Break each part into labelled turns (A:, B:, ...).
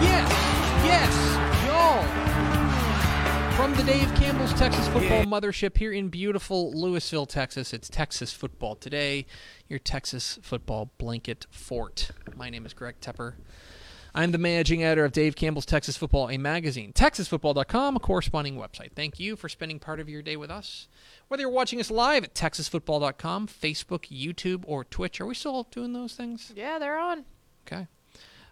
A: Yes, yes, y'all. From the Dave Campbell's Texas Football Mothership here in beautiful Lewisville, Texas, it's Texas Football Today, your Texas football blanket fort. My name is Greg Tepper. I'm the managing editor of Dave Campbell's Texas Football, a magazine, texasfootball.com, a corresponding website. Thank you for spending part of your day with us. Whether you're watching us live at texasfootball.com, Facebook, YouTube, or Twitch, are we still doing those things?
B: Yeah, they're on.
A: Okay.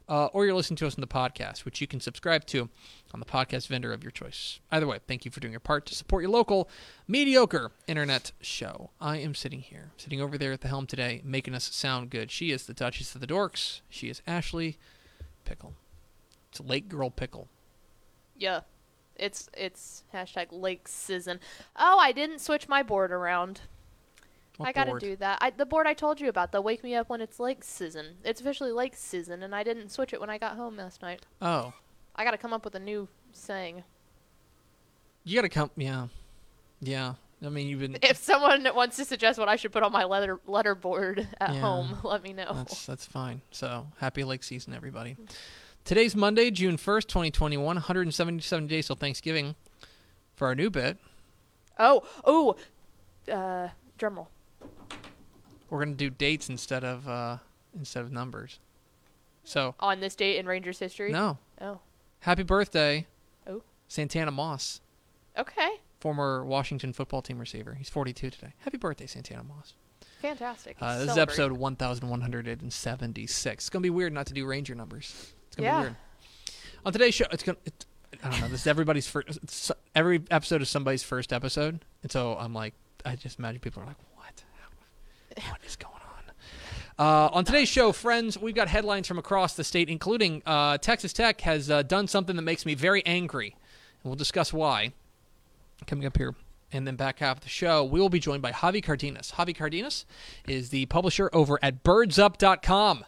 A: Uh, or you're listening to us on the podcast, which you can subscribe to on the podcast vendor of your choice. Either way, thank you for doing your part to support your local mediocre internet show. I am sitting here, sitting over there at the helm today, making us sound good. She is the Duchess of the Dorks. She is Ashley Pickle. It's Lake Girl Pickle.
B: Yeah. It's it's hashtag lake season. Oh, I didn't switch my board around.
A: What
B: I gotta
A: board?
B: do that. I, the board I told you about, they'll wake me up when it's lake season. It's officially lake season, and I didn't switch it when I got home last night.
A: Oh,
B: I gotta come up with a new saying.
A: you got to come. Yeah, yeah. I mean, you've been.
B: If someone wants to suggest what I should put on my letter letter board at
A: Yeah.
B: home, let me know.
A: That's that's fine. So happy lake season, everybody. Today's Monday, June first, twenty twenty one. One hundred and seventy seven days till Thanksgiving. For our new bit,
B: Oh, oh, uh, drumroll.
A: We're gonna do dates instead of uh, instead of numbers. So
B: On this date in Rangers history.
A: no,
B: Oh,
A: happy birthday,
B: Oh.
A: Santana Moss,
B: okay,
A: former Washington football team receiver. He's forty two today. Happy birthday, Santana Moss.
B: fantastic.
A: Uh, this is episode one thousand one hundred and seventy six. It's gonna be weird not to do Ranger numbers. It's gonna
B: Yeah.
A: be weird. On today's show, it's gonna. It, I don't know. This is everybody's first. Every episode is somebody's first episode, and so I'm like, I just imagine people are like, "What? Is going on?" Uh, on today's show, friends, we've got headlines from across the state, including uh, Texas Tech has uh, done something that makes me very angry, and we'll discuss why. Coming up here. And then back half of the show, we will be joined by Javi Cardenas. Javi Cardenas is the publisher over at birdsup.com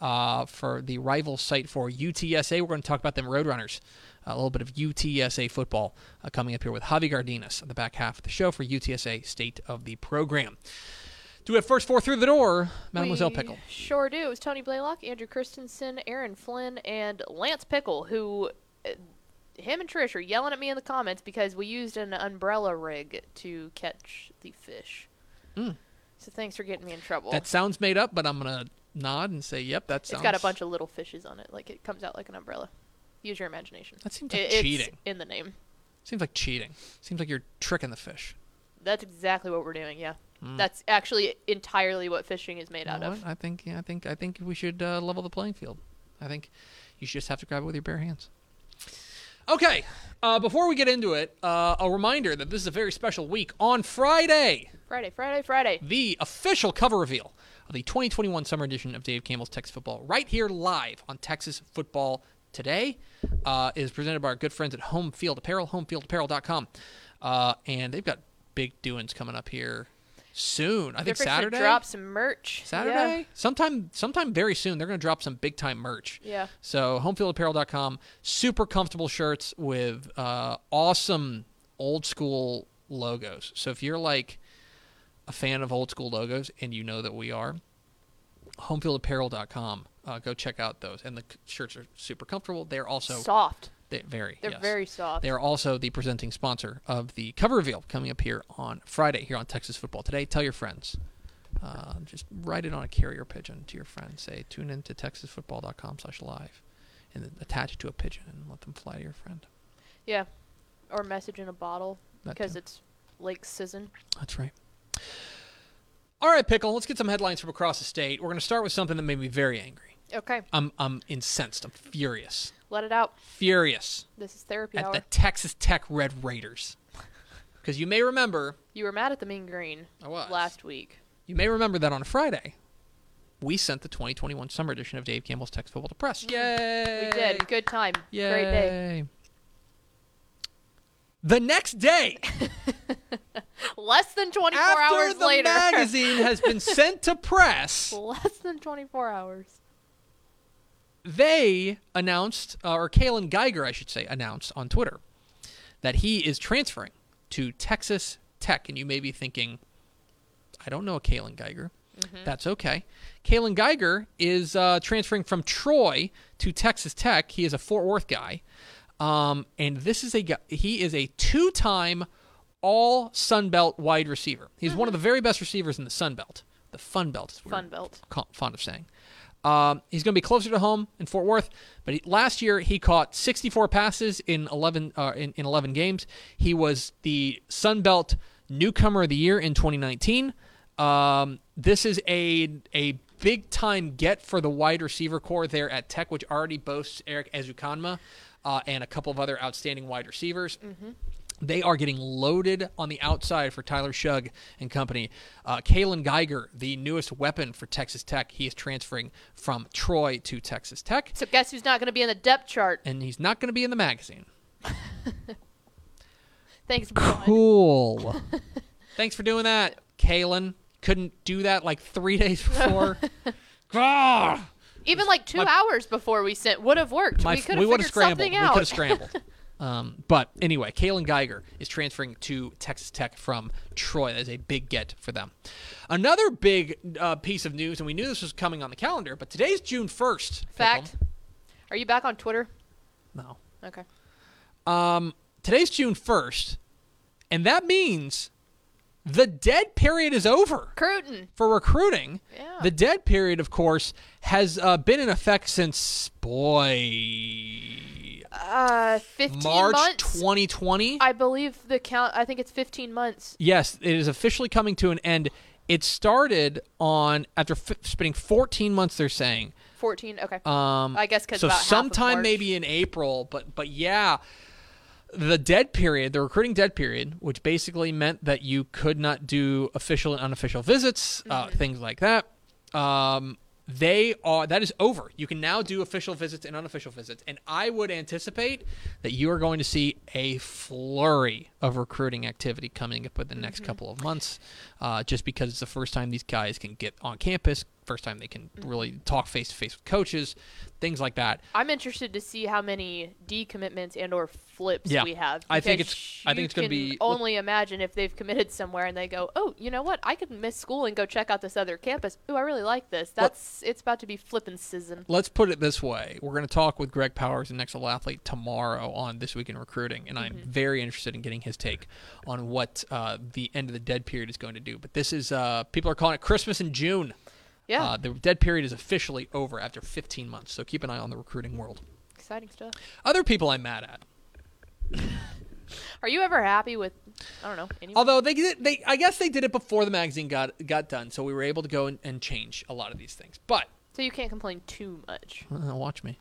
A: uh, for the rival site for UTSA. We're going to talk about them Roadrunners. A little bit of UTSA football uh, coming up here with Javi Cardenas on the back half of the show for UTSA State of the Program. Do we have first four through the door, Mademoiselle
B: We
A: Pickle?
B: Sure do. It was Tony Blaylock, Andrew Christensen, Aaron Flynn, and Lance Pickle, who, uh, him and Trish are yelling at me in the comments because we used an umbrella rig to catch the fish.
A: Mm.
B: So thanks for getting me in trouble.
A: That sounds made up, but I'm going to nod and say, yep, that sounds."
B: It's got a bunch of little fishes on it. Like it comes out like an umbrella. Use your imagination.
A: That seems like
B: it's
A: cheating.
B: in the name.
A: Seems like cheating. Seems like you're tricking the fish.
B: That's exactly what we're doing. Yeah.
A: Hmm.
B: That's actually entirely what fishing is made
A: You
B: out of.
A: what? I think yeah, I think I think we should uh, level the playing field. I think you should just have to grab it with your bare hands. Okay, uh, before we get into it, uh, a reminder that this is a very special week. On Friday,
B: Friday, Friday, Friday.
A: the official cover reveal of the 2021 summer edition of Dave Campbell's Texas Football, right here live on Texas Football Today, uh, is presented by our good friends at Home Field Apparel, homefieldapparel.com. Uh, and they've got big doings coming up here soon. I
B: They're
A: think Saturday.
B: Drop some merch.
A: Saturday?
B: Yeah.
A: Sometime sometime very soon they're going to drop some big time merch.
B: Yeah.
A: So homefieldapparel.com, super comfortable shirts with uh, awesome old school logos. So if you're like a fan of old school logos and you know that we are, homefieldapparel.com, uh, go check out those. And the shirts are super comfortable. They're also
B: Soft.
A: They, very.
B: They're
A: yes.
B: very soft.
A: They are also the presenting sponsor of the cover reveal coming up here on Friday here on Texas Football Today. Tell your friends. Uh, just write it on a carrier pigeon to your friends. Say, tune in to texasfootball.com slash live and attach it to a pigeon and let them fly to your friend.
B: yeah. Or message in a bottle
A: That
B: because
A: too.
B: it's Lake Sizzon.
A: That's right. All right, Pickle, let's get some headlines from across the state. We're going to start with something that made me very angry.
B: Okay.
A: I'm, I'm incensed. I'm furious.
B: Let it out.
A: Furious
B: This is therapy
A: at
B: hour.
A: the Texas Tech Red Raiders. Because you may remember,
B: You were mad at the Mean Green
A: I was.
B: last week.
A: You may remember that on Friday, we sent the 2021 summer edition of Dave Campbell's Texas Football to press. Yay!
B: We did. Good time.
A: Yay!
B: Great day.
A: The next day,
B: Less than 24
A: after
B: hours
A: the
B: later.
A: magazine has been sent to press,
B: Less than 24 hours.
A: They announced, uh, or Kaylon Geiger, I should say, announced on Twitter that he is transferring to Texas Tech. And you may be thinking, I don't know a Kaylon Geiger. That's okay. Kaylon Geiger is uh, transferring from Troy to Texas Tech. He is a Fort Worth guy, um, and this is a guy, he is a two-time All Sun Belt wide receiver. He's one of the very best receivers in the Sun Belt, the Fun Belt. Is
B: Fun belt.
A: fond of saying. Um, he's going to be closer to home in Fort Worth, but he, last year he caught 64 passes in 11 uh, in, in 11 games. He was the Sun Belt Newcomer of the Year in 2019. Um, this is a a big time get for the wide receiver core there at Tech, which already boasts Erik Ezukanma uh, and a couple of other outstanding wide receivers. They are getting loaded on the outside for Tyler Shough and company. Uh, Kaylon Geiger, the newest weapon for Texas Tech, he is transferring from Troy to Texas Tech,
B: So guess who's not going to be in the depth chart?
A: and he's not going to be in the magazine.
B: Thanks,
A: Cool. Thanks for doing that, Kaylon. Couldn't do that like three days before.
B: Even like two
A: My-
B: hours before we sent would have worked.
A: My-
B: we could have figured
A: scrambled.
B: something
A: We
B: out.
A: could have scrambled. Um, but anyway, Kaylon Geiger is transferring to Texas Tech from Troy. That is a big get for them. Another big uh, piece of news, and we knew this was coming on the calendar, but today's June first.
B: Fact. Are you back on Twitter?
A: No.
B: Okay.
A: Um, today's June first, and that means the dead period is over.
B: Cruton.
A: for recruiting.
B: Yeah.
A: The dead period, of course, has uh, been in effect since boy
B: Uh, 15
A: March
B: months.
A: 2020.
B: I believe the count. I think it's 15 months.
A: yes, it is officially coming to an end. It started on after f- spending 14 months. They're saying.
B: 14. Okay.
A: Um,
B: I guess 'cause
A: so
B: about half of
A: sometime maybe in April, but but yeah, the dead period, the recruiting dead period, which basically meant that you could not do official and unofficial visits, uh,
B: Mm-hmm.
A: things like that. Um, they are that is over. You can now do official visits and unofficial visits, and I would anticipate that you are going to see a flurry of recruiting activity coming up within the next
B: Mm-hmm.
A: couple of months, uh, just because it's the first time these guys can get on campus, first time they can
B: Mm-hmm.
A: really talk face to face with coaches, things like that.
B: I'm interested to see how many decommitments and or flips
A: Yeah.
B: we have.
A: I think it's- I think it's gonna be-
B: Only imagine if they've committed somewhere and they go, oh, you know what? I could miss school and go check out this other campus. Ooh, I really like this. That's it's about to be flipping season.
A: Let's put it this way: we're going to talk with Greg Powers, the next level athlete, tomorrow on this week in recruiting, and I'm very interested in getting his take on what uh, the end of the dead period is going to do. But this is uh, people are calling it Christmas in June.
B: Yeah,
A: Uh, the dead period is officially over after 15 months, so keep an eye on the recruiting world.
B: exciting stuff.
A: Other people I'm mad at,
B: Are you ever happy with? I don't know. Anyone?
A: although they did, they I guess they did it before the magazine got got done, so we were able to go and, and change a lot of these things. But
B: so you can't complain too much.
A: uh, watch me.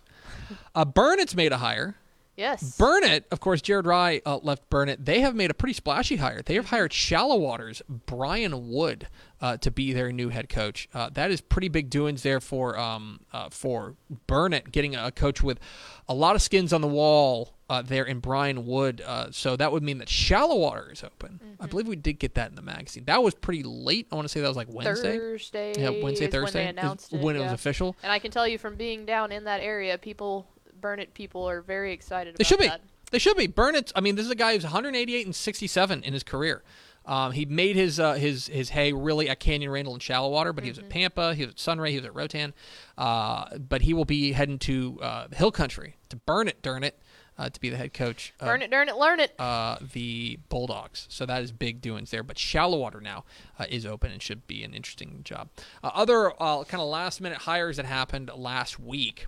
A: Uh, Burnet's made a hire.
B: Yes.
A: Burnet, of course, Jared Rye uh, left Burnet. They have made a pretty splashy hire. They have hired Shallow Waters, Brian Wood, uh, to be their new head coach. Uh, that is pretty big doings there for um, uh, for Burnet, getting a coach with a lot of skins on the wall uh, there in Brian Wood. Uh, so that would mean that Shallow Water is open. I believe we did get that in the magazine. That was pretty late. I want to say that was like Wednesday.
B: Thursday.
A: Yeah, Wednesday, Thursday
B: when they
A: is
B: announced it.
A: when it
B: yeah.
A: was official.
B: And I can tell you from being down in that area, people, Burnet people, are very excited.
A: They
B: about
A: should be.
B: that.
A: They should be. Burnet. I mean, this is a guy who's 188 and 67 in his career. Um, he made his uh, his his hay really at Canyon Randall and Shallow Water, but he was at Pampa, he was at Sunray, he was at Rotan. Uh, but he will be heading to uh, Hill Country to burn it, darn it, uh, to be the head coach. of
B: Burn it, darn it, learn it.
A: uh, the Bulldogs. So that is big doings there. But Shallow Water now uh, is open and should be an interesting job. Uh, other uh, kind of last minute hires that happened last week.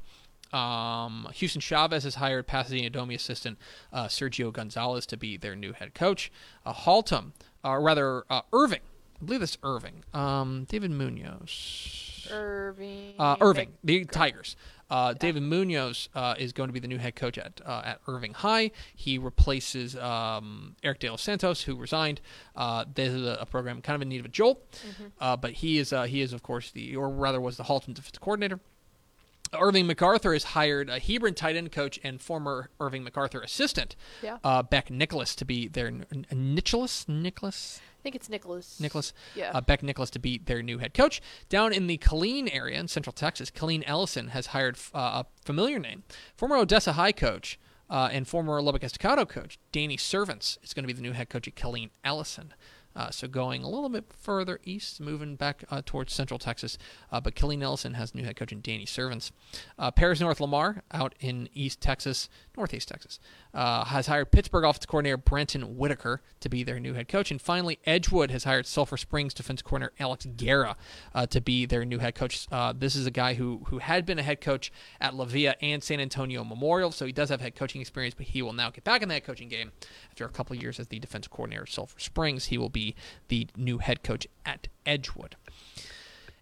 A: Um, Houston Chavez has hired Pasadena Dobie assistant uh, Sergio Gonzalez to be their new head coach. Uh, Haltom, or rather uh, Irving, I believe it's Irving. Um, David Munoz.
B: Irving.
A: Uh, Irving, the Tigers. Uh, David Munoz uh, is going to be the new head coach at uh, at Irving High. He replaces um, Eric De Los Santos, who resigned. Uh, this is a, a program kind of in need of a jolt, uh, but he is uh, he is of course the or rather was the Haltom defensive coordinator. Irving MacArthur has hired a Hebron tight end coach and former Irving MacArthur assistant,
B: Yeah.
A: uh, Beck Nicholas, to be their Nicholas Nicholas
B: I think it's Nicholas.
A: Nicholas,
B: Yeah.
A: uh, Beck Nicholas to be their new head coach. Down in the Killeen area in Central Texas, Killeen Ellison has hired uh, a familiar name, former Odessa High coach uh, and former Lubbock Estacado coach, Danny Servance, is going to be the new head coach at Killeen Ellison. Uh, so going a little bit further east, moving back uh, towards Central Texas, uh, but Killeen Ellison has new head coach in Danny Servance. Uh, Paris North Lamar out in East Texas, Northeast Texas, uh, has hired Pittsburgh offensive coordinator Brenton Whitaker to be their new head coach. And finally, Edgewood has hired Sulphur Springs defensive coordinator Alex Guerra uh, to be their new head coach. This is a guy who who had been a head coach at La and San Antonio Memorial, so he does have head coaching experience, but he will now get back in head coaching game after a couple years as the defensive coordinator at Sulphur Springs. He will be the new head coach at Edgewood.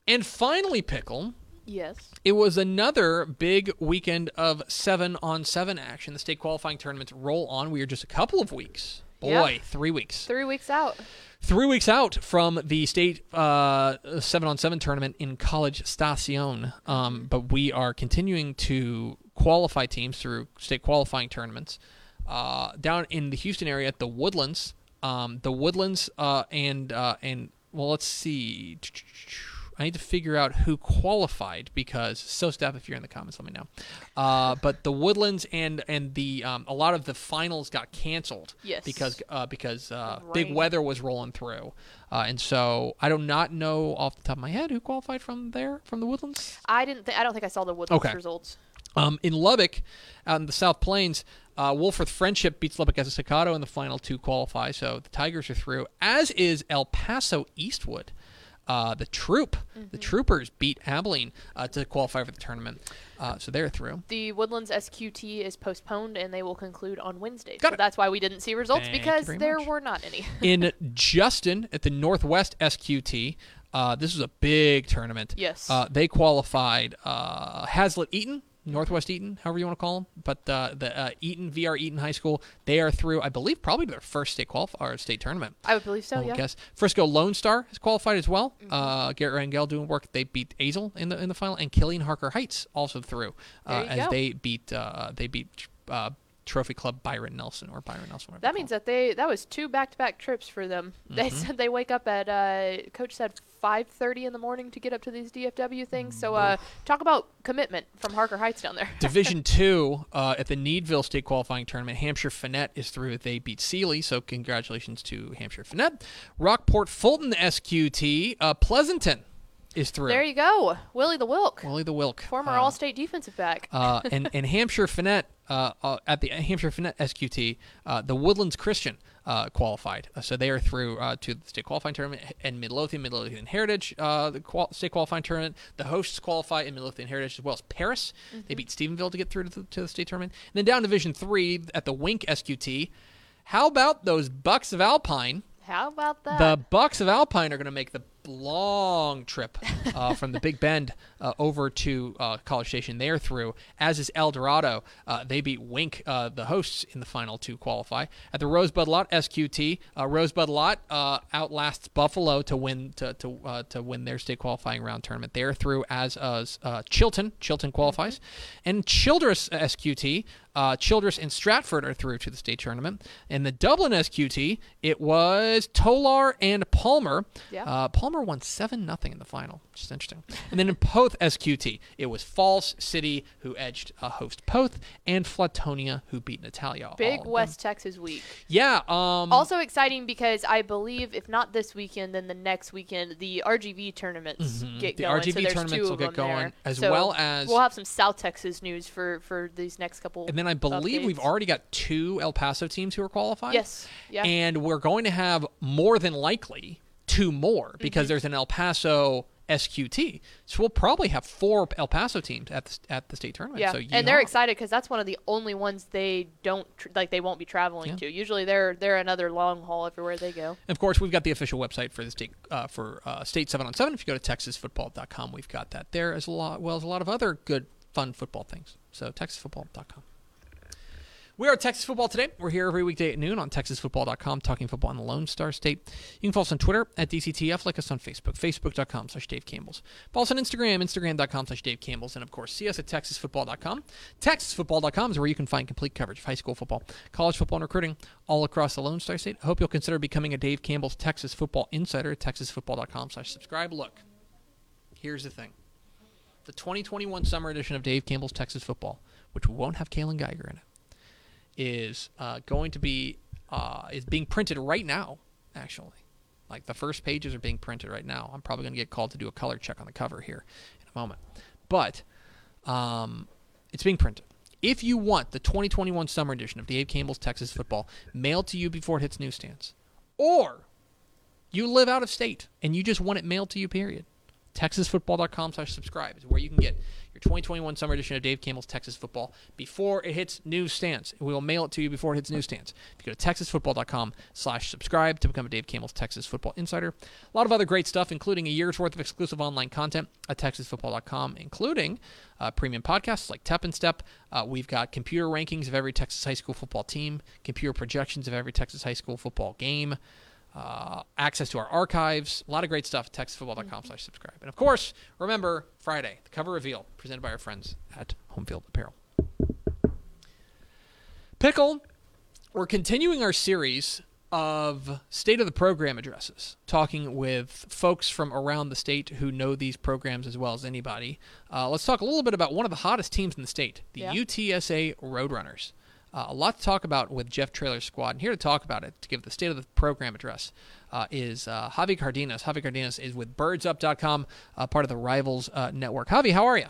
A: And finally, Pickle,
B: Yes.
A: it was another big weekend of seven on seven action. The state qualifying tournaments roll on. We are just a couple of weeks. Boy,
B: Yeah.
A: three weeks.
B: Three weeks out.
A: Three weeks out from the state uh, seven on seven tournament in College Station. Um, but we are continuing to qualify teams through state qualifying tournaments. Uh, down in the Houston area at the Woodlands, um, the Woodlands uh, and uh, and well, let's see. I need to figure out who qualified because so step if you're in the comments, let me know. Uh, but the Woodlands and and the um, a lot of the finals got canceled.
B: Yes.
A: Because uh, because uh, big weather was rolling through, uh, and so I do not know off the top of my head who qualified from there from the Woodlands.
B: I didn't. Th- I don't think I saw the Woodlands
A: Okay.
B: results.
A: Um, in Lubbock, out in the South Plains, uh, Wolfforth Frenship beats Lubbock Estacado in the final two qualify, so the Tigers are through. As is El Paso Eastwood. Uh, the Troop,
B: Mm-hmm.
A: the Troopers beat Abilene uh, to qualify for the tournament, uh, so they're through.
B: The Woodlands SQT is postponed, and they will conclude on Wednesday.
A: Got
B: so
A: it.
B: that's why we didn't see results
A: Thank
B: because there
A: much.
B: were not any.
A: in Justin at the Northwest SQT. Uh, this was a big tournament.
B: Yes.
A: Uh, they qualified uh, Haslet Eaton, Northwest Eaton, however you want to call them, but uh, the uh, Eaton VR Eaton High School. They are through, I believe, probably their first state qualif- or state tournament.
B: I would believe so.
A: I would
B: yeah.
A: guess Frisco Lone Star has qualified as well.
B: Mm-hmm.
A: Uh, Garrett Rangel doing work. They beat Azle in the in the final, and Killeen Harker Heights also through uh, as
B: go.
A: they beat uh, they beat uh, Trophy Club Byron Nelson or Byron Nelson.
B: That means that they that was two back to back trips for them. They
A: Mm-hmm.
B: said they wake up at uh, coach said five thirty in the morning to get up to these DFW things. So uh, talk about commitment from Harker Heights down there.
A: Division two uh, at the Needville State Qualifying Tournament, Hamshire-Fannett is through. They beat Sealy, so congratulations to Hamshire-Fannett. Rockport Fulton SQT, uh, Pleasanton is through.
B: there you go, Willie the Wilk,
A: Willie the Wilk,
B: former
A: uh,
B: All-State defensive back.
A: uh, and and Hamshire-Fannett uh, uh, at the Hamshire-Fannett SQT, uh, the Woodlands Christian uh, qualified, uh, so they are through uh, to the state qualifying tournament. And Midlothian, Midlothian Heritage, uh, the qual- state qualifying tournament. The hosts qualify in Midlothian Heritage as well as Paris. They beat Stephenville to get through to the, to the state tournament. And then down Division Three at the Wink SQT. How about those Bucks of Alpine?
B: How about that?
A: The Bucks of Alpine are going to make the long trip uh, from the Big Bend uh, over to uh, College Station. They're through, as is El Dorado. Uh, they beat Wink, uh, the hosts, in the final to qualify. At the Rosebud-Lott SQT, uh, Rosebud-Lott uh, outlasts Buffalo to win to to, uh, to win their state qualifying round tournament. They're through, as as uh, Chilton. Chilton qualifies, and Childress SQT. Uh, Childress and Stratford are through to the state tournament. In the Dublin SQT, it was Tolar and Palmer.
B: Yeah.
A: Uh, Palmer Palmer won seven nothing in the final, which is interesting. And then in Poth SQT, it was Falls City who edged uh, host Poth, and Flatonia who beat Natalia.
B: Big West
A: them.
B: Texas week.
A: Yeah. Um,
B: Also exciting because I believe if not this weekend, then the next weekend the RGV tournaments
A: Mhm.
B: get
A: The
B: going.
A: RGV
B: so
A: tournaments will get going,
B: there.
A: as
B: So
A: well as-
B: we'll have some South Texas news for for these next couple.
A: and then I believe we've already got two El Paso teams who are qualified.
B: Yes. Yeah.
A: And we're going to have more than likely two more because
B: Mm-hmm.
A: there's an El Paso SQT. So we'll probably have four El Paso teams at the, at the state tournament.
B: yeah,
A: So
B: and they're excited because that's one of the only ones they don't tr- like. They won't be traveling
A: Yeah.
B: to. Usually, they're they're another long haul everywhere they go.
A: And of course, we've got the official website for the state uh, for uh, State Seven on Seven. If you go to TexasFootball.com, we've got that there as a lot, well as a lot of other good, fun football things. So TexasFootball.com. We are Texas Football today. We're here every weekday at noon on TexasFootball.com, talking football in the Lone Star State. You can follow us on Twitter at DCTF, like us on Facebook, Facebook.com slash Dave Campbell's. Follow us on Instagram, Instagram.com slash Dave Campbell's, and of course, see us at TexasFootball.com. TexasFootball.com is where you can find complete coverage of high school football, college football, and recruiting all across the Lone Star State. I hope you'll consider becoming a Dave Campbell's Texas Football Insider at TexasFootball.com slash subscribe. Look, here's the thing. The 2021 summer edition of Dave Campbell's Texas Football, which won't have Kaylon Geiger in it, is uh, going to be uh, is being printed right now. Actually, like the first pages are being printed right now. I'm probably going to get called to do a color check on the cover here in a moment, but um, it's being printed. If you want the 2021 summer edition of Dave Campbell's Texas Football mailed to you before it hits newsstands, or you live out of state and you just want it mailed to you, period. TexasFootball.com slash subscribe is where you can get your 2021 summer edition of Dave Campbell's Texas Football before it hits newsstands. We will mail it to you before it hits newsstands. If you go to TexasFootball.com slash subscribe to become a Dave Campbell's Texas Football Insider. A lot of other great stuff, including a year's worth of exclusive online content at TexasFootball.com, including uh, premium podcasts like Tep and Step. Uh, we've got computer rankings of every Texas high school football team, computer projections of every Texas high school football game uh, access to our archives, a lot of great stuff. TexasFootball.com slash subscribe. And of course, remember Friday, the cover reveal presented by our friends at Homefield Apparel. Pickle, we're continuing our series of state of the program addresses, talking with folks from around the state who know these programs as well as anybody. Uh, let's talk a little bit about one of the hottest teams in the state, the
B: Yeah.
A: UTSA Roadrunners. Uh, a lot to talk about with Jeff Traylor squad. And here to talk about it, to give the state of the program address, uh, is uh, Javi Cardenas. Javi Cardenas is with birdsup.com, uh, part of the Rivals uh, Network. Javi, how are you?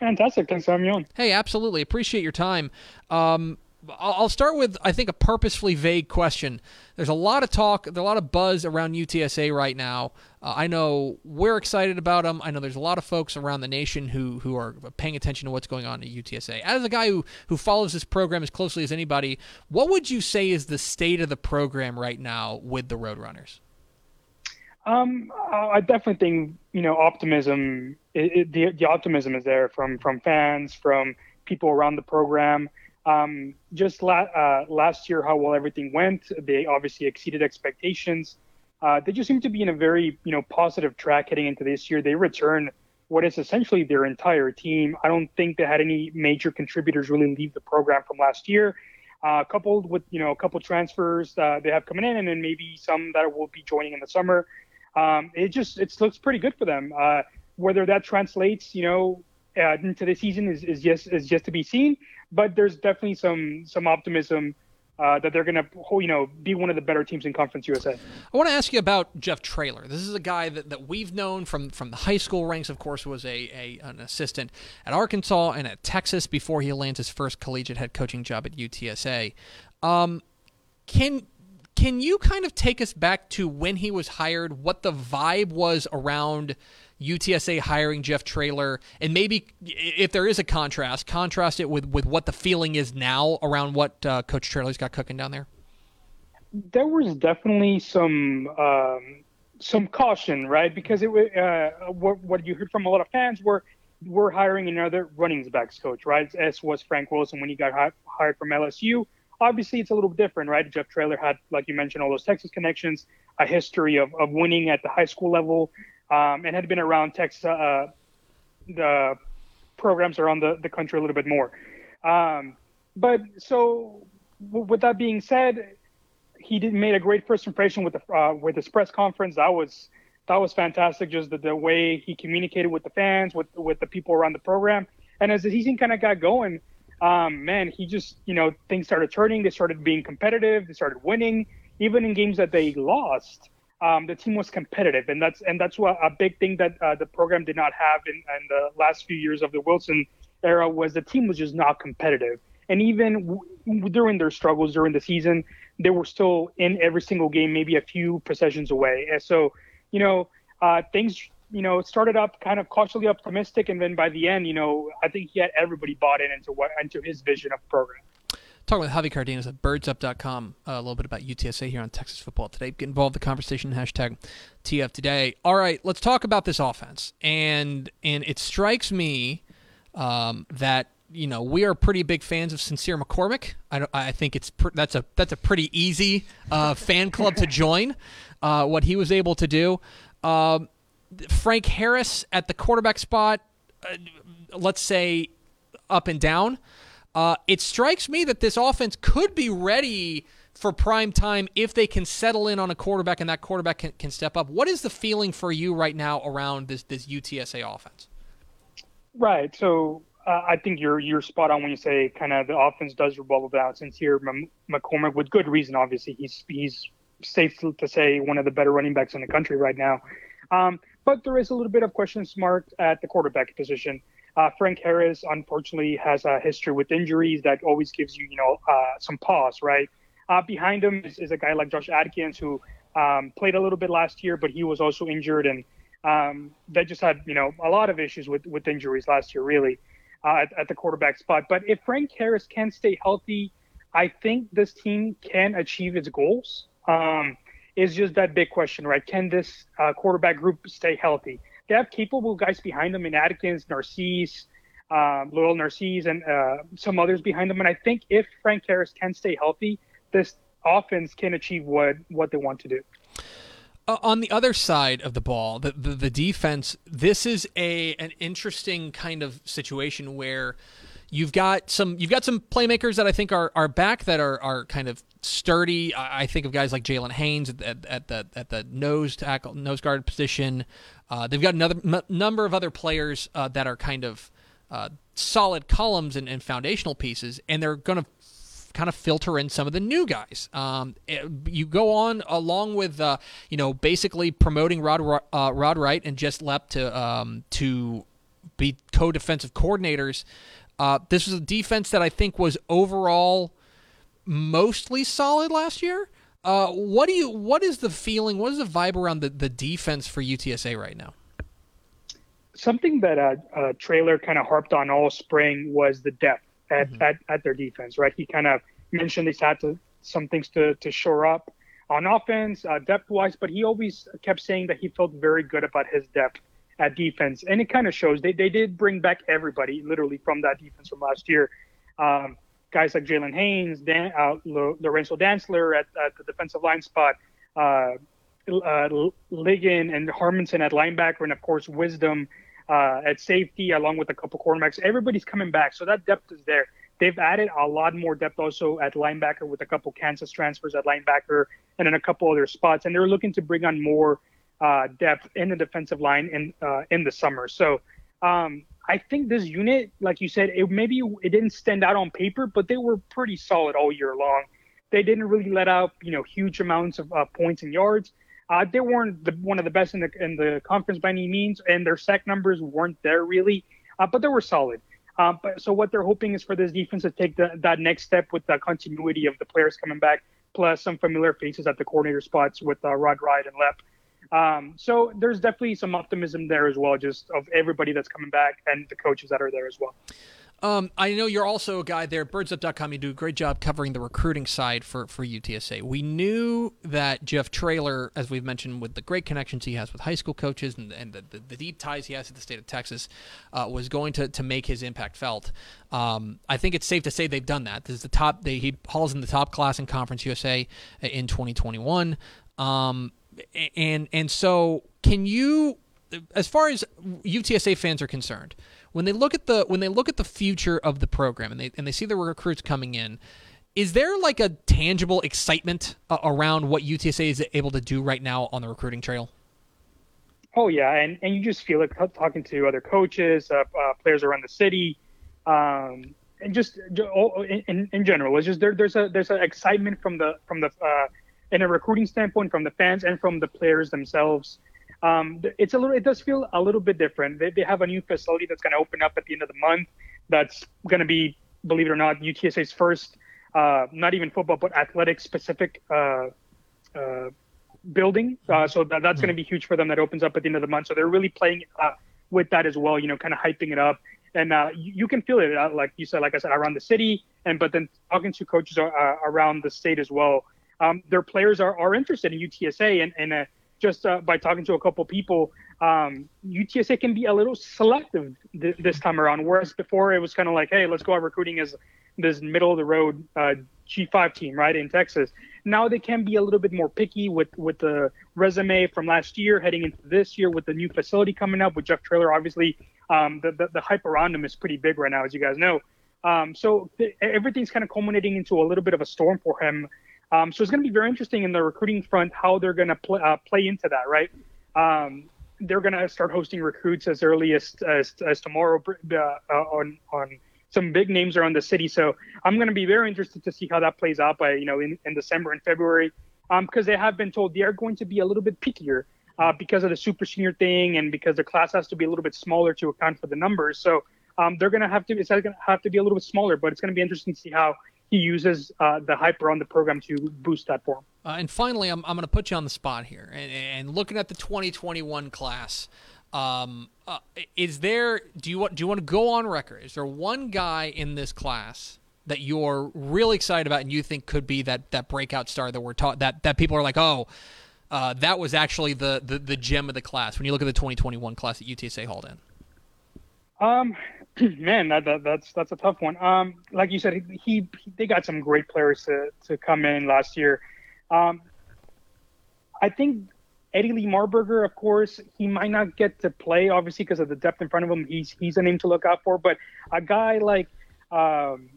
C: Fantastic. Thanks for having me on.
A: Hey, absolutely. Appreciate your time. Um, I'll start with, I think, a purposefully vague question. There's a lot of talk, there's a lot of buzz around UTSA right now. Uh, I know we're excited about them. I know there's a lot of folks around the nation who, who are paying attention to what's going on at UTSA. As a guy who, who follows this program as closely as anybody, what would you say is the state of the program right now with the Roadrunners?
C: Um, I definitely think you know optimism. It, it, the the optimism is there from from fans, from people around the program. Um, just la- uh, last year, how well everything went. They obviously exceeded expectations. Uh, they just seem to be in a very you know positive track heading into this year. They return what is essentially their entire team. I don't think they had any major contributors really leave the program from last year. Uh, coupled with you know a couple transfers uh, they have coming in, and then maybe some that will be joining in the summer. Um, it just it looks pretty good for them. Uh, whether that translates, you know, uh, into the season is, is just is just to be seen. But there's definitely some some optimism uh, that they're going to you know be one of the better teams in Conference USA.
A: I want to ask you about Jeff Traylor. This is a guy that, that we've known from, from the high school ranks. Of course, was a, a an assistant at Arkansas and at Texas before he lands his first collegiate head coaching job at UTSA. Um, can can you kind of take us back to when he was hired? What the vibe was around UTSA hiring Jeff Traylor, and maybe if there is a contrast, contrast it with, with what the feeling is now around what uh, Coach Traylor's got cooking down there.
C: There was definitely some um, some caution, right? Because it was uh, what, what you heard from a lot of fans were we're hiring another running backs coach, right? As was Frank Wilson when he got hi- hired from LSU. Obviously, it's a little different, right? Jeff Traylor had, like you mentioned, all those Texas connections, a history of, of winning at the high school level, um, and had been around Texas, uh, the programs around the, the country a little bit more. Um, but so, w- with that being said, he did made a great first impression with the uh, with his press conference. That was that was fantastic. Just the, the way he communicated with the fans, with with the people around the program, and as the season kind of got going, um, man, he just you know things started turning. They started being competitive. They started winning, even in games that they lost. Um, the team was competitive, and that's and that's what a big thing that uh, the program did not have in, in the last few years of the Wilson era was the team was just not competitive. And even w- during their struggles during the season, they were still in every single game, maybe a few possessions away. And so you know, uh, things, you know, started up kind of cautiously optimistic, and then by the end, you know, I think he had everybody bought in into what into his vision of program.
A: Talking with Javi Cardenas at birdsup.com uh, a little bit about UTSA here on Texas Football Today. Get involved in the conversation, hashtag TF Today. All right, let's talk about this offense. And and it strikes me um, that you know we are pretty big fans of Sincere McCormick. I, I think it's pr- that's a that's a pretty easy uh, fan club to join. Uh, what he was able to do. Um, Frank Harris at the quarterback spot, uh, let's say up and down. Uh, it strikes me that this offense could be ready for prime time if they can settle in on a quarterback and that quarterback can, can step up. What is the feeling for you right now around this this UTSA offense?
C: Right. So uh, I think you're you're spot on when you say kind of the offense does revolve around Sincere McCormick with good reason. Obviously, he's he's safe to say one of the better running backs in the country right now. Um, but there is a little bit of question mark at the quarterback position. Uh, Frank Harris, unfortunately, has a history with injuries that always gives you, you know, uh, some pause, right? Uh, behind him is, is, a guy like Josh Adkins who um, played a little bit last year, but he was also injured, and um, they just had, you know, a lot of issues with with injuries last year, really, uh, at, at the quarterback spot. But if Frank Harris can stay healthy, I think this team can achieve its goals um, is just that big question, right? Can this uh, quarterback group stay healthy? They have capable guys behind them in Adkins, Narcisse, um, Lowell Narcisse, and uh, some others behind them. And I think if Frank Harris can stay healthy, this offense can achieve what what they want to do.
A: Uh, on the other side of the ball, the, the, the defense, this is a an interesting kind of situation where You've got some you've got some playmakers that I think are, are back that are, are kind of sturdy. I, think of guys like Jaylon Haynes at, at, at, the at the nose tackle nose guard position. Uh, they've got another m- number of other players uh, that are kind of uh, solid columns and, and, foundational pieces, and they're going to f- kind of filter in some of the new guys. Um, it, you go on along with uh, you know basically promoting Rod uh, Rod Wright and Jess Loepp to um, to be co-defensive coordinators. Uh, this was a defense that I think was overall mostly solid last year. Uh, what do you? What is the feeling? What is the vibe around the, the defense for UTSA right now?
C: Something that uh, uh Traylor kind of harped on all spring was the depth at, mm-hmm. at, at their defense. Right, he kind of mentioned they had to some things to to shore up on offense, uh, depth wise, but he always kept saying that he felt very good about his depth at defense, and it kind of shows. They they did bring back everybody literally from that defense from last year. Um, guys like Jaylon Haynes, Dan, uh, Lorenzo Dantzler at, at, the defensive line spot, uh, uh, Ligon and Harmonson at linebacker, and of course Wisdom uh, at safety, along with a couple cornerbacks. Everybody's coming back, so that depth is there. They've added a lot more depth also at linebacker with a couple Kansas transfers at linebacker and then a couple other spots, and they're looking to bring on more uh, depth in the defensive line in uh, in the summer. So um, I think this unit, like you said, it maybe it didn't stand out on paper, but they were pretty solid all year long. They didn't really let out you know huge amounts of uh, points and yards. Uh, they weren't the, one of the best in the in the conference by any means, and their sack numbers weren't there really, uh, but they were solid. Uh, but so what they're hoping is for this defense to take the, that next step with the continuity of the players coming back, plus some familiar faces at the coordinator spots with uh, Rod Wright and Loepp. Um, so there's definitely some optimism there as well, just of everybody that's coming back and the coaches that are there as well.
A: Um, I know you're also a guy there, birdsup.com. You do a great job covering the recruiting side for, for UTSA. We knew that Jeff Traylor, as we've mentioned, with the great connections he has with high school coaches and, and the, the, the deep ties he has to the state of Texas, uh, was going to, to make his impact felt. Um, I think it's safe to say they've done that. This is the top. They, he hauls in the top class in Conference USA in 2021. Um, and and so can you as far as UTSA fans are concerned, when they look at the when they look at the future of the program and they and they see the recruits coming in, is there like a tangible excitement uh, around what UTSA is able to do right now on the recruiting trail?
C: Oh yeah, and, and you just feel it talking to other coaches, uh, uh, players around the city, um, and just in, in general, it's just there, there's a there's an excitement from the from the uh, in a recruiting standpoint from the fans and from the players themselves. Um, it's a little it does feel a little bit different. They, they have a new facility that's going to open up at the end of the month. That's going to be, believe it or not, UTSA's first uh, not even football but athletic specific uh, uh, building. Uh, so that, that's going to be huge for them. That opens up at the end of the month. So they're really playing uh, with that as well. You know, kind of hyping it up, and uh, you, you, can feel it, uh, like you said, like I said, around the city, and but then talking to coaches uh, around the state as well. Um, their players are, are interested in UTSA, and, and uh, just by talking to a couple people, um, UTSA can be a little selective th- this time around. Whereas before it was kind of like, hey, let's go out recruiting as this middle of the road G5 team, right, in Texas. Now they can be a little bit more picky with with the resume from last year heading into this year with the new facility coming up with Jeff Traylor. Obviously, um, the, the, the hype around him is pretty big right now, as you guys know. Um, so th- everything's kind of culminating into a little bit of a storm for him. Um, so it's going to be very interesting in the recruiting front how they're going to pl- uh, play into that, right? Um, they're going to start hosting recruits as early as as, as tomorrow uh, uh, on on some big names around the city. So I'm going to be very interested to see how that plays out by you know in, in December and February, because um, they have been told they are going to be a little bit pickier uh, because of the super senior thing and because the class has to be a little bit smaller to account for the numbers. So um, they're going to have to it's going to have to be a little bit smaller, but it's going to be interesting to see how he uses uh, the hype around the program to boost that form.
A: Uh, and finally, I'm, I'm going to put you on the spot here. And, and looking at the 2021 class, um, uh, is there? Do you want? Do you want to go on record? Is there one guy in this class that you're really excited about and you think could be that that breakout star that we're taught that that people are like, oh, uh, that was actually the, the the gem of the class when you look at the 2021 class that UTSA hauled in?
C: Um, man, that, that, that's that's a tough one. Um, like you said, he, he, they got some great players to to come in last year. Um, I think Eddie Lee Marburger, of course, he might not get to play, obviously, because of the depth in front of him. He's he's a name to look out for. But a guy like um,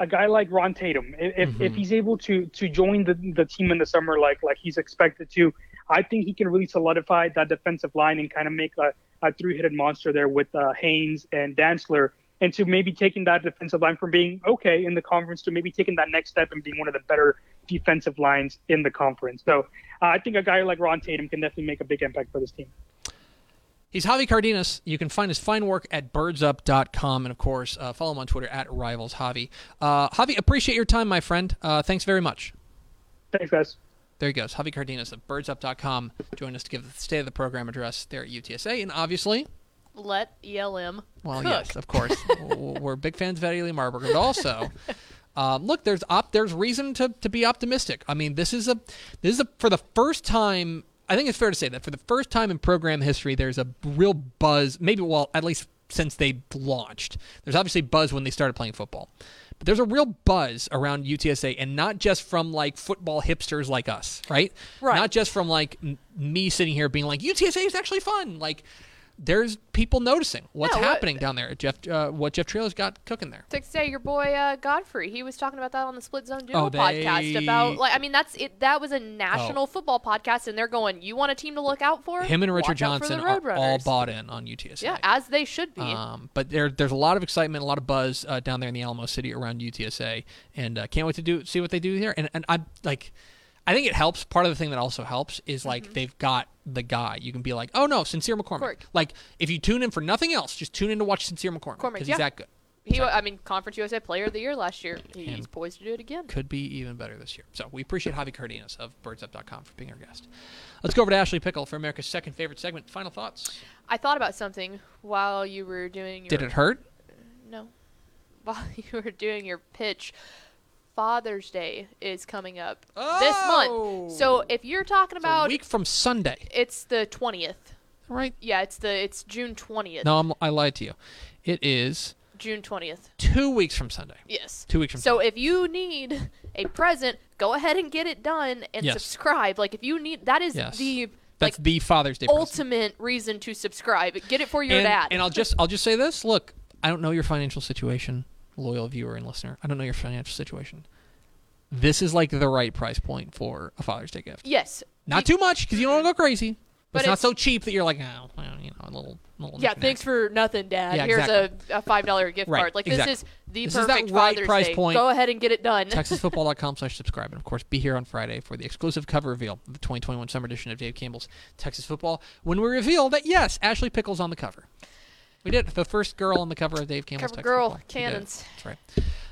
C: a guy like Ron Tatum, if, mm-hmm. if he's able to to join the, the team in the summer like like he's expected to, I think he can really solidify that defensive line and kind of make a, a three-headed monster there with uh, Haynes and Dantzler, and to maybe taking that defensive line from being okay in the conference to maybe taking that next step and being one of the better defensive lines in the conference. So uh, I think a guy like Ron Tatum can definitely make a big impact for this team.
A: He's Javi Cardenas. You can find his fine work at birdsup.com. And of course, uh, follow him on Twitter at rivalsjavi. Uh, Javi, appreciate your time, my friend. Uh, thanks very much.
C: Thanks, guys.
A: There he goes. Javi Cardenas of birdsup.com. Join us to give the state of the program address there at UTSA. And obviously,
B: let ELM.
A: Well,
B: cook.
A: yes, of course. We're big fans of Eddie Lee Marburger, but also Um, look, there's op- there's reason to, to be optimistic. I mean, this is a this is a for the first time. I think it's fair to say that for the first time in program history, there's a real buzz. Maybe well, at least since they launched. There's obviously buzz when they started playing football, but there's a real buzz around UTSA, and not just from like football hipsters like us, right?
B: Right.
A: Not just from like m- me sitting here being like UTSA is actually fun, like there's people noticing what's yeah, happening down there. Jeff, uh, what Jeff Traylor's got cooking there.
B: To say your boy uh, Godfrey, he was talking about that on the Split Zone Duo oh, they... podcast about like I mean that's it. That was a national oh. football podcast, and they're going, "You want a team to look out for?"
A: Him and Richard Johnson are all bought in on UTSA.
B: Yeah, as they should be.
A: Um, but there, there's a lot of excitement, a lot of buzz uh, down there in the Alamo City around UTSA, and uh, can't wait to do see what they do here. And and I'm like I think it helps. Part of the thing that also helps is like mm-hmm. they've got the guy. You can be like, oh no, Sincere McCormick. Like if you tune in for nothing else, just tune in to watch Sincere McCormick because yeah. he's that good.
B: He, I mean, Conference USA Player of the Year last year. He's and poised to do it again.
A: Could be even better this year. So we appreciate Javi Cardenas of birdsup.com for being our guest. Let's go over to Ashley Pickle for America's second favorite segment. Final thoughts.
B: I thought about something while you were doing. Your,
A: Did it hurt?
B: No. While you were doing your pitch Father's Day is coming up oh. this month. Oh! So if you're talking about
A: a week from Sunday,
B: it's the twentieth.
A: Right?
B: Yeah, it's the it's June twentieth.
A: No, I'm, i lied to you. It is
B: June twentieth.
A: Two weeks from Sunday.
B: Yes.
A: Two weeks from. Sunday.
B: So
A: Sunday.
B: if you need a present, go ahead and get it done and yes. subscribe. Like if you need, that is yes. the
A: that's
B: like,
A: the Father's Day
B: ultimate
A: present.
B: reason to subscribe. Get it for your
A: and,
B: dad.
A: And I'll just I'll just say this. Look, I don't know your financial situation loyal viewer and listener. I don't know your financial situation. This is like the right price point for a Father's Day gift.
B: Yes.
A: Not too much because you don't want to go crazy, But it's,
D: But
A: not so cheap that you're like, oh, well, you know, a little, little.
D: Yeah,
A: knick-knack."
D: thanks for nothing, Dad.
A: Yeah,
D: Here's
A: exactly.
D: a, a five dollar gift
A: Right,
D: card. Like
A: exactly.
D: this is the
A: This is that
D: perfect
A: right
D: Father's
A: price
D: Day.
A: point.
D: Go ahead and get it done.
A: TexasFootball.com slash subscribe. And of course, be here on Friday for the exclusive cover reveal of the 2021 summer edition of Dave Campbell's Texas Football when we reveal that, yes, Ashley Pickle's on the cover. We did it. The first girl on the cover of Dave Campbell's
D: Cover
A: Texas
D: girl,
A: Football. We did
D: cannons.
A: That's right.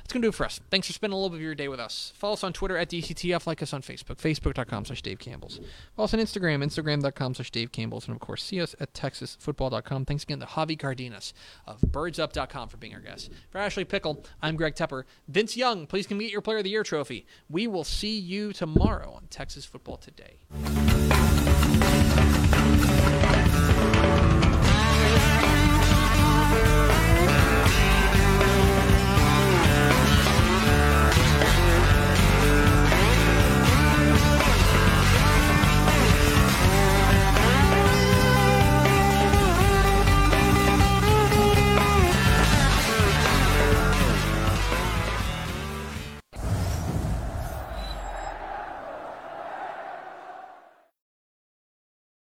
A: That's going to do it for us. Thanks for spending a little bit of your day with us. Follow us on Twitter at DCTF. Like us on Facebook, facebook.com slash Dave Campbell's. Follow us on Instagram, instagram.com slash Dave Campbell's. And of course, see us at texasfootball.com. Thanks again to Javi Cardenas of birdsup.com for being our guest. For Ashley Pickle, I'm Greg Tepper. Vince Young, please come get your Player of the Year trophy. We will see you tomorrow on Texas Football Today.